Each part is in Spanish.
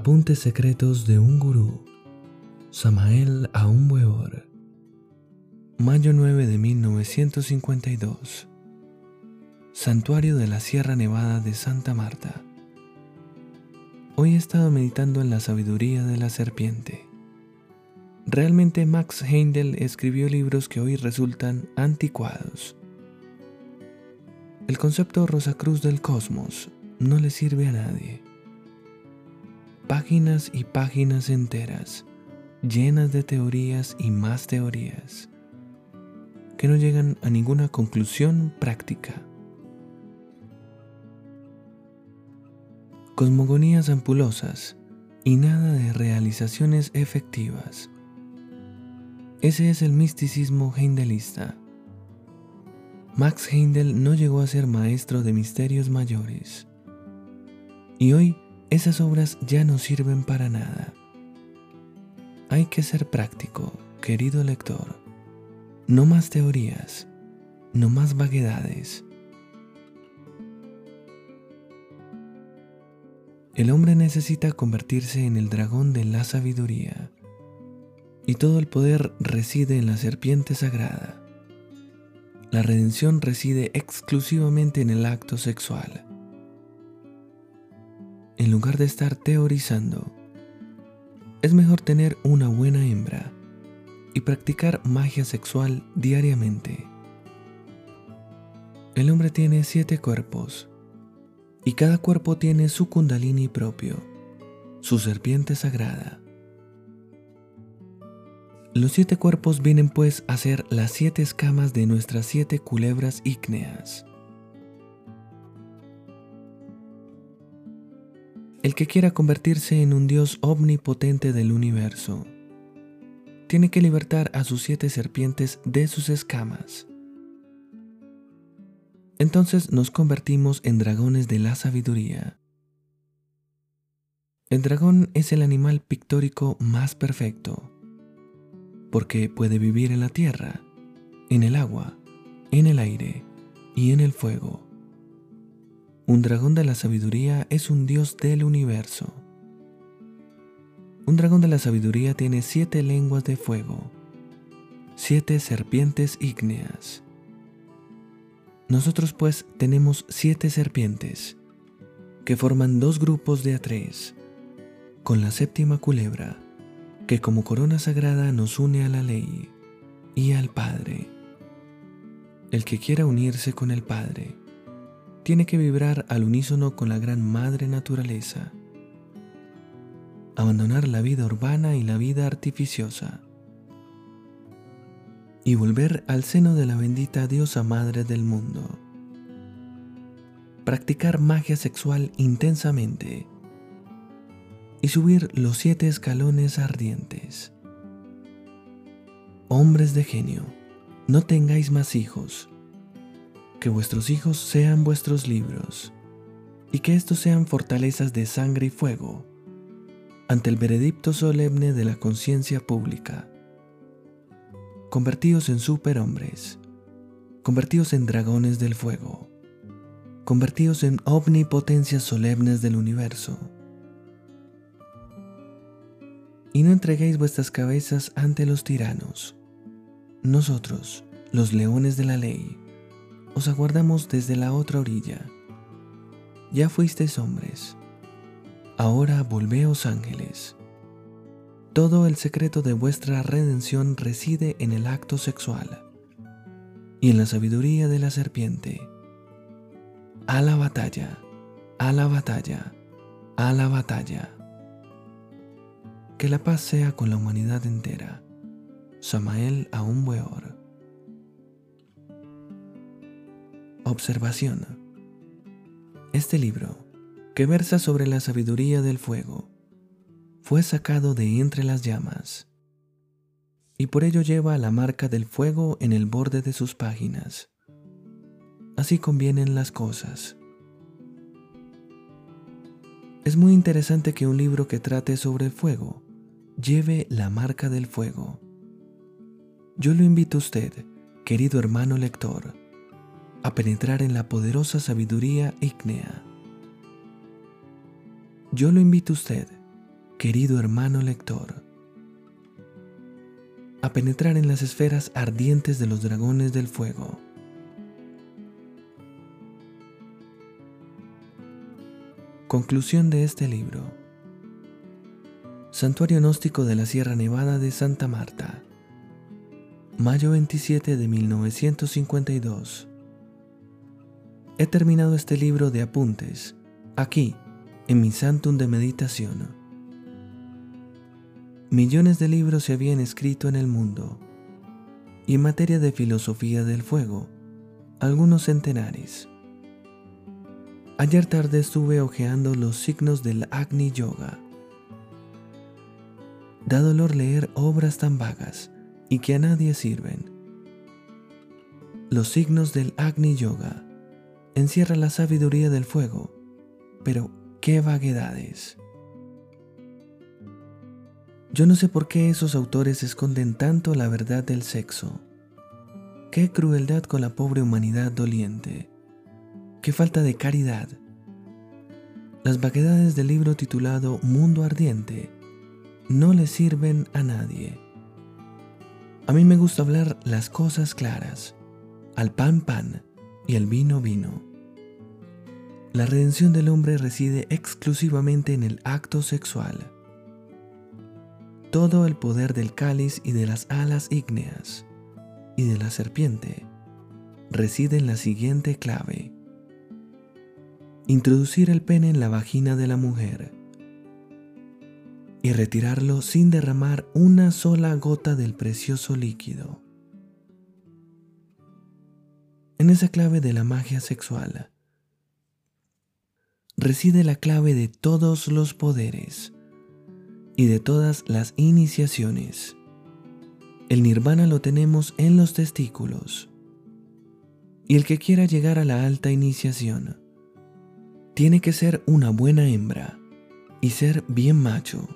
Apuntes secretos de un gurú. Samael Aumweor. Mayo 9 de 1952. Santuario de la Sierra Nevada de Santa Marta. Hoy he estado meditando en la sabiduría de la serpiente. Realmente Max Heindel escribió libros que hoy resultan anticuados. El concepto Rosacruz del cosmos no le sirve a nadie páginas y páginas enteras llenas de teorías y más teorías que no llegan a ninguna conclusión práctica. Cosmogonías ampulosas y nada de realizaciones efectivas. Ese es el misticismo heindelista. Max Heindel no llegó a ser maestro de misterios mayores. Y hoy esas obras ya no sirven para nada. Hay que ser práctico, querido lector. No más teorías, no más vaguedades. El hombre necesita convertirse en el dragón de la sabiduría, y todo el poder reside en la serpiente sagrada. La redención reside exclusivamente en el acto sexual en lugar de estar teorizando. Es mejor tener una buena hembra y practicar magia sexual diariamente. El hombre tiene siete cuerpos y cada cuerpo tiene su kundalini propio, su serpiente sagrada. Los siete cuerpos vienen pues a ser las siete escamas de nuestras siete culebras ígneas. El que quiera convertirse en un Dios omnipotente del universo, tiene que libertar a sus siete serpientes de sus escamas. Entonces nos convertimos en dragones de la sabiduría. El dragón es el animal pictórico más perfecto, porque puede vivir en la tierra, en el agua, en el aire y en el fuego. Un dragón de la sabiduría es un dios del universo. Un dragón de la sabiduría tiene siete lenguas de fuego, siete serpientes ígneas. Nosotros pues tenemos siete serpientes, que forman dos grupos de a tres, con la séptima culebra, que como corona sagrada nos une a la ley y al Padre. El que quiera unirse con el Padre, tiene que vibrar al unísono con la gran madre naturaleza, abandonar la vida urbana y la vida artificiosa, y volver al seno de la bendita diosa madre del mundo. Practicar magia sexual intensamente y subir los siete escalones ardientes. Hombres de genio, no tengáis más hijos que vuestros hijos sean vuestros libros, y que estos sean fortalezas de sangre y fuego, ante el veredicto solemne de la conciencia pública. Convertíos en superhombres, convertíos en dragones del fuego, convertíos en omnipotencias solemnes del universo. Y no entreguéis vuestras cabezas ante los tiranos. Nosotros, los leones de la ley, os aguardamos desde la otra orilla. Ya fuisteis hombres, ahora volveos ángeles. Todo el secreto de vuestra redención reside en el acto sexual y en la sabiduría de la serpiente. A la batalla, a la batalla, a la batalla. Que la paz sea con la humanidad entera. Samael Aumweor. Observación. Este libro, que versa sobre la sabiduría del fuego, fue sacado de entre las llamas, y por ello lleva la marca del fuego en el borde de sus páginas. Así convienen las cosas. Es muy interesante que un libro que trate sobre el fuego lleve la marca del fuego. Yo lo invito a usted, querido hermano lector, a penetrar en la poderosa sabiduría ígnea. Yo lo invito a usted, querido hermano lector, a penetrar en las esferas ardientes de los dragones del fuego. Conclusión de este libro. Santuario Gnóstico de la Sierra Nevada de Santa Marta. Mayo 27 de 1952. He terminado este libro de apuntes, aquí, en mi Santum de Meditación. Millones de libros se habían escrito en el mundo, y en materia de filosofía del fuego, algunos centenares. Ayer tarde estuve hojeando los signos del Agni Yoga. Da dolor leer obras tan vagas y que a nadie sirven. Los signos del Agni Yoga encierra la sabiduría del fuego, pero qué vaguedades. Yo no sé por qué esos autores esconden tanto la verdad del sexo. Qué crueldad con la pobre humanidad doliente qué falta de caridad. Las vaguedades del libro titulado Mundo Ardiente no le sirven a nadie. A mí me gusta hablar las cosas claras, al pan pan y al vino vino. La redención del hombre reside exclusivamente en el acto sexual. Todo el poder del cáliz y de las alas ígneas y de la serpiente reside en la siguiente clave introducir el pene en la vagina de la mujer y retirarlo sin derramar una sola gota del precioso líquido. En esa clave de la magia sexual reside la clave de todos los poderes y de todas las iniciaciones. El nirvana lo tenemos en los testículos. Y el que quiera llegar a la alta iniciación, tiene que ser una buena hembra y ser bien macho.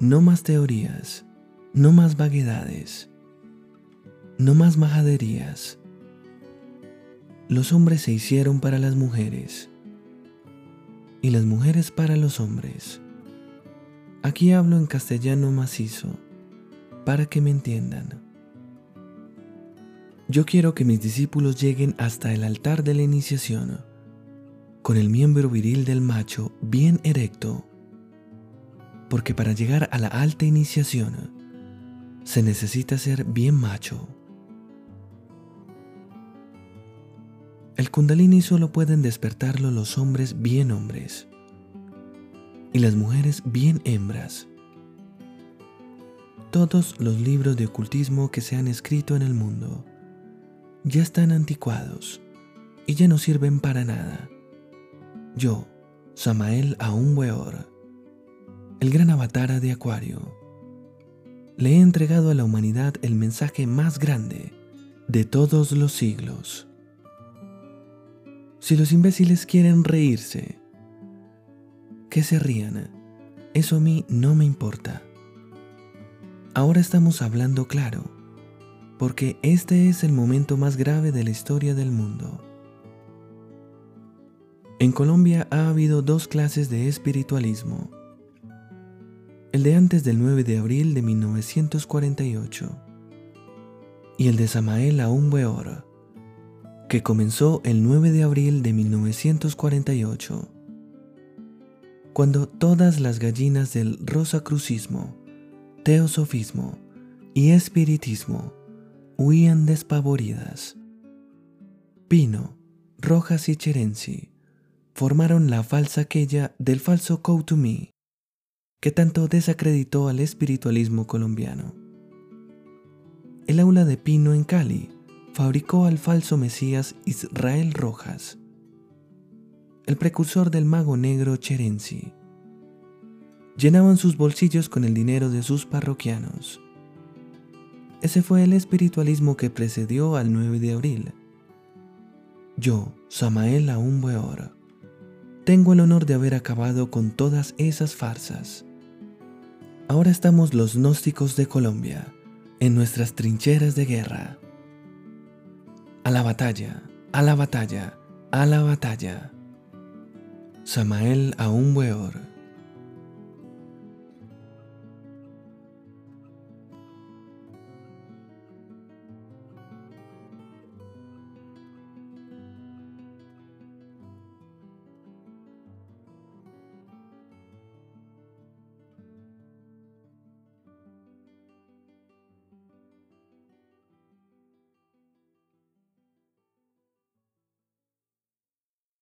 No más teorías, no más vaguedades, no más majaderías. Los hombres se hicieron para las mujeres y las mujeres para los hombres. Aquí hablo en castellano macizo, para que me entiendan. Yo quiero que mis discípulos lleguen hasta el altar de la iniciación, con el miembro viril del macho bien erecto, porque para llegar a la alta iniciación se necesita ser bien macho. El kundalini solo pueden despertarlo los hombres bien hombres y las mujeres bien hembras. Todos los libros de ocultismo que se han escrito en el mundo ya están anticuados y ya no sirven para nada. Yo, Samael Aumweor, el gran avatara de Acuario, le he entregado a la humanidad el mensaje más grande de todos los siglos. Si los imbéciles quieren reírse, que se rían, eso a mí no me importa. Ahora estamos hablando claro porque este es el momento más grave de la historia del mundo. En Colombia ha habido dos clases de espiritualismo. El de antes del 9 de abril de 1948 y el de Samael Aumweor, que comenzó el 9 de abril de 1948, cuando todas las gallinas del rosacrucismo, teosofismo y espiritismo huían despavoridas. Pino, Rojas y Cherenzi formaron la falsa aquella del falso Koutoumi, que tanto desacreditó al espiritualismo colombiano. El aula de Pino en Cali fabricó al falso Mesías Israel Rojas, el precursor del mago negro Cherenzi. Llenaban sus bolsillos con el dinero de sus parroquianos ese fue el espiritualismo que precedió al 9 de abril. Yo, Samael Aumweor, tengo el honor de haber acabado con todas esas farsas. Ahora estamos los gnósticos de Colombia, en nuestras trincheras de guerra. A la batalla, a la batalla, a la batalla. Samael a un Weor